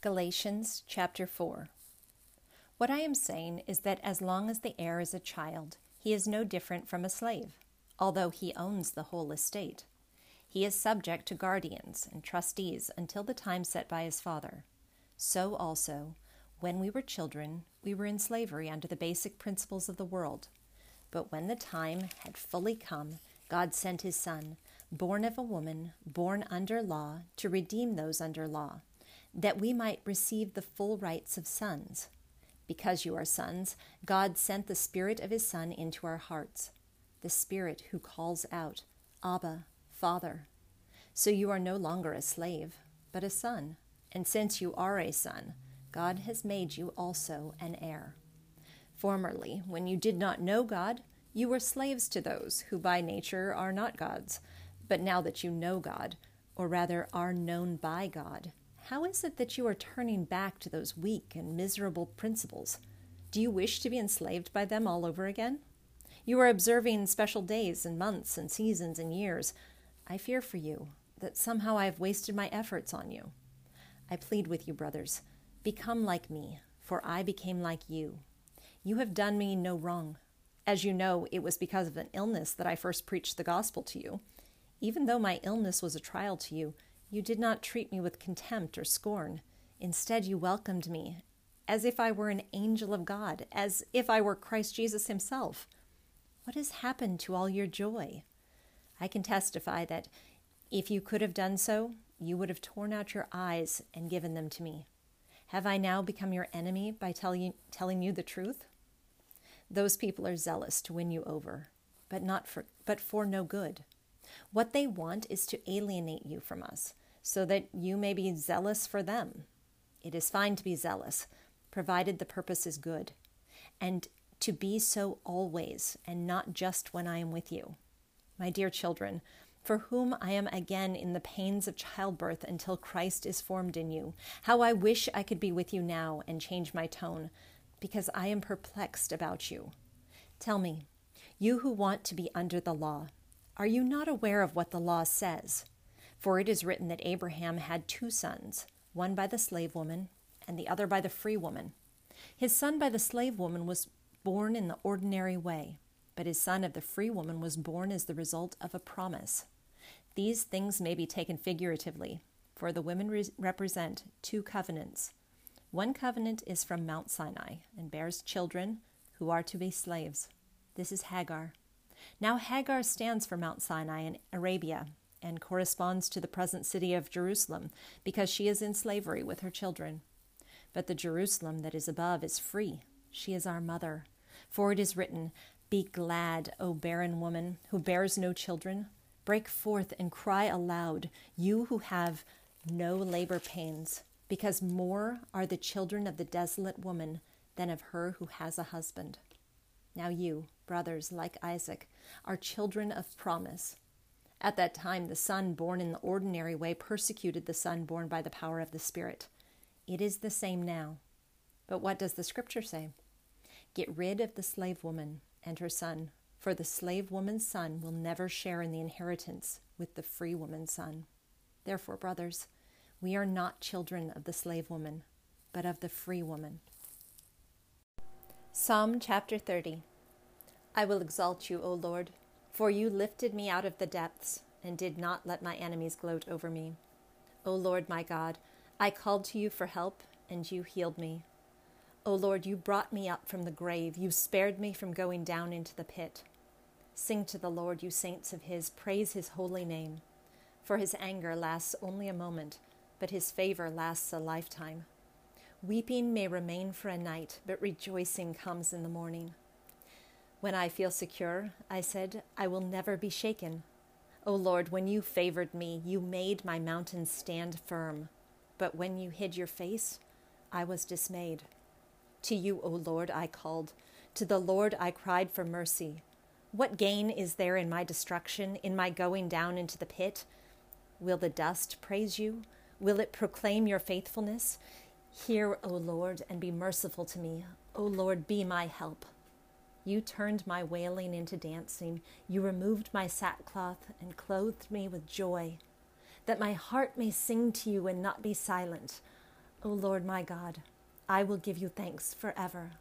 Galatians chapter 4. What I am saying is that as long as the heir is a child, he is no different from a slave, although he owns the whole estate. He is subject to guardians and trustees until the time set by his father. So also, when we were children, we were in slavery under the basic principles of the world. But when the time had fully come, God sent his Son, born of a woman, born under law, to redeem those under law, that we might receive the full rights of sons. Because you are sons, God sent the Spirit of his Son into our hearts, the Spirit who calls out, Abba, Father. So you are no longer a slave, but a son. And since you are a son, God has made you also an heir. Formerly, when you did not know God, you were slaves to those who by nature are not gods. But now that you know God, or rather are known by God, how is it that you are turning back to those weak and miserable principles? Do you wish to be enslaved by them all over again? You are observing special days and months and seasons and years. I fear for you that somehow I have wasted my efforts on you. I plead with you, brothers, become like me, for I became like you. You have done me no wrong. As you know, it was because of an illness that I first preached the gospel to you. Even though my illness was a trial to you, you did not treat me with contempt or scorn. Instead, you welcomed me as if I were an angel of God, as if I were Christ Jesus himself. What has happened to all your joy? I can testify that if you could have done so, you would have torn out your eyes and given them to me. Have I now become your enemy by tell you, telling you the truth? Those people are zealous to win you over, but not for but for no good. What they want is to alienate you from us, so that you may be zealous for them. It is fine to be zealous, provided the purpose is good, and to be so always, and not just when I am with you. My dear children, for whom I am again in the pains of childbirth until Christ is formed in you, how I wish I could be with you now and change my tone, because I am perplexed about you. Tell me, you who want to be under the law, are you not aware of what the law says? For it is written that Abraham had two sons, one by the slave woman and the other by the free woman. His son by the slave woman was born in the ordinary way, but his son of the free woman was born as the result of a promise. These things may be taken figuratively, for the women re- represent two covenants. One covenant is from Mount Sinai and bears children who are to be slaves. This is Hagar. Now, Hagar stands for Mount Sinai in Arabia and corresponds to the present city of Jerusalem because she is in slavery with her children. But the Jerusalem that is above is free. She is our mother. For it is written, Be glad, O barren woman who bears no children. Break forth and cry aloud, you who have no labor pains, because more are the children of the desolate woman than of her who has a husband. Now you, brothers, like Isaac, are children of promise. At that time, the son born in the ordinary way persecuted the son born by the power of the Spirit. It is the same now. But what does the scripture say? Get rid of the slave woman and her son, for the slave woman's son will never share in the inheritance with the free woman's son. Therefore, brothers, we are not children of the slave woman, but of the free woman. Psalm chapter 30 I will exalt you, O Lord, for you lifted me out of the depths and did not let my enemies gloat over me. O Lord my God, I called to you for help, and you healed me. O Lord, you brought me up from the grave. You spared me from going down into the pit. Sing to the Lord, you saints of his, praise his holy name. For his anger lasts only a moment, but his favor lasts a lifetime. Weeping may remain for a night, but rejoicing comes in the morning. When I feel secure, I said, I will never be shaken. O Lord, when you favored me, you made my mountains stand firm. But when you hid your face, I was dismayed. To you, O Lord, I called. To the Lord I cried for mercy. What gain is there in my destruction, in my going down into the pit? Will the dust praise you? Will it proclaim your faithfulness? Hear, O Lord, and be merciful to me. O Lord, be my help. You turned my wailing into dancing. You removed my sackcloth and clothed me with joy, that my heart may sing to you and not be silent. O Lord my God, I will give you thanks forever.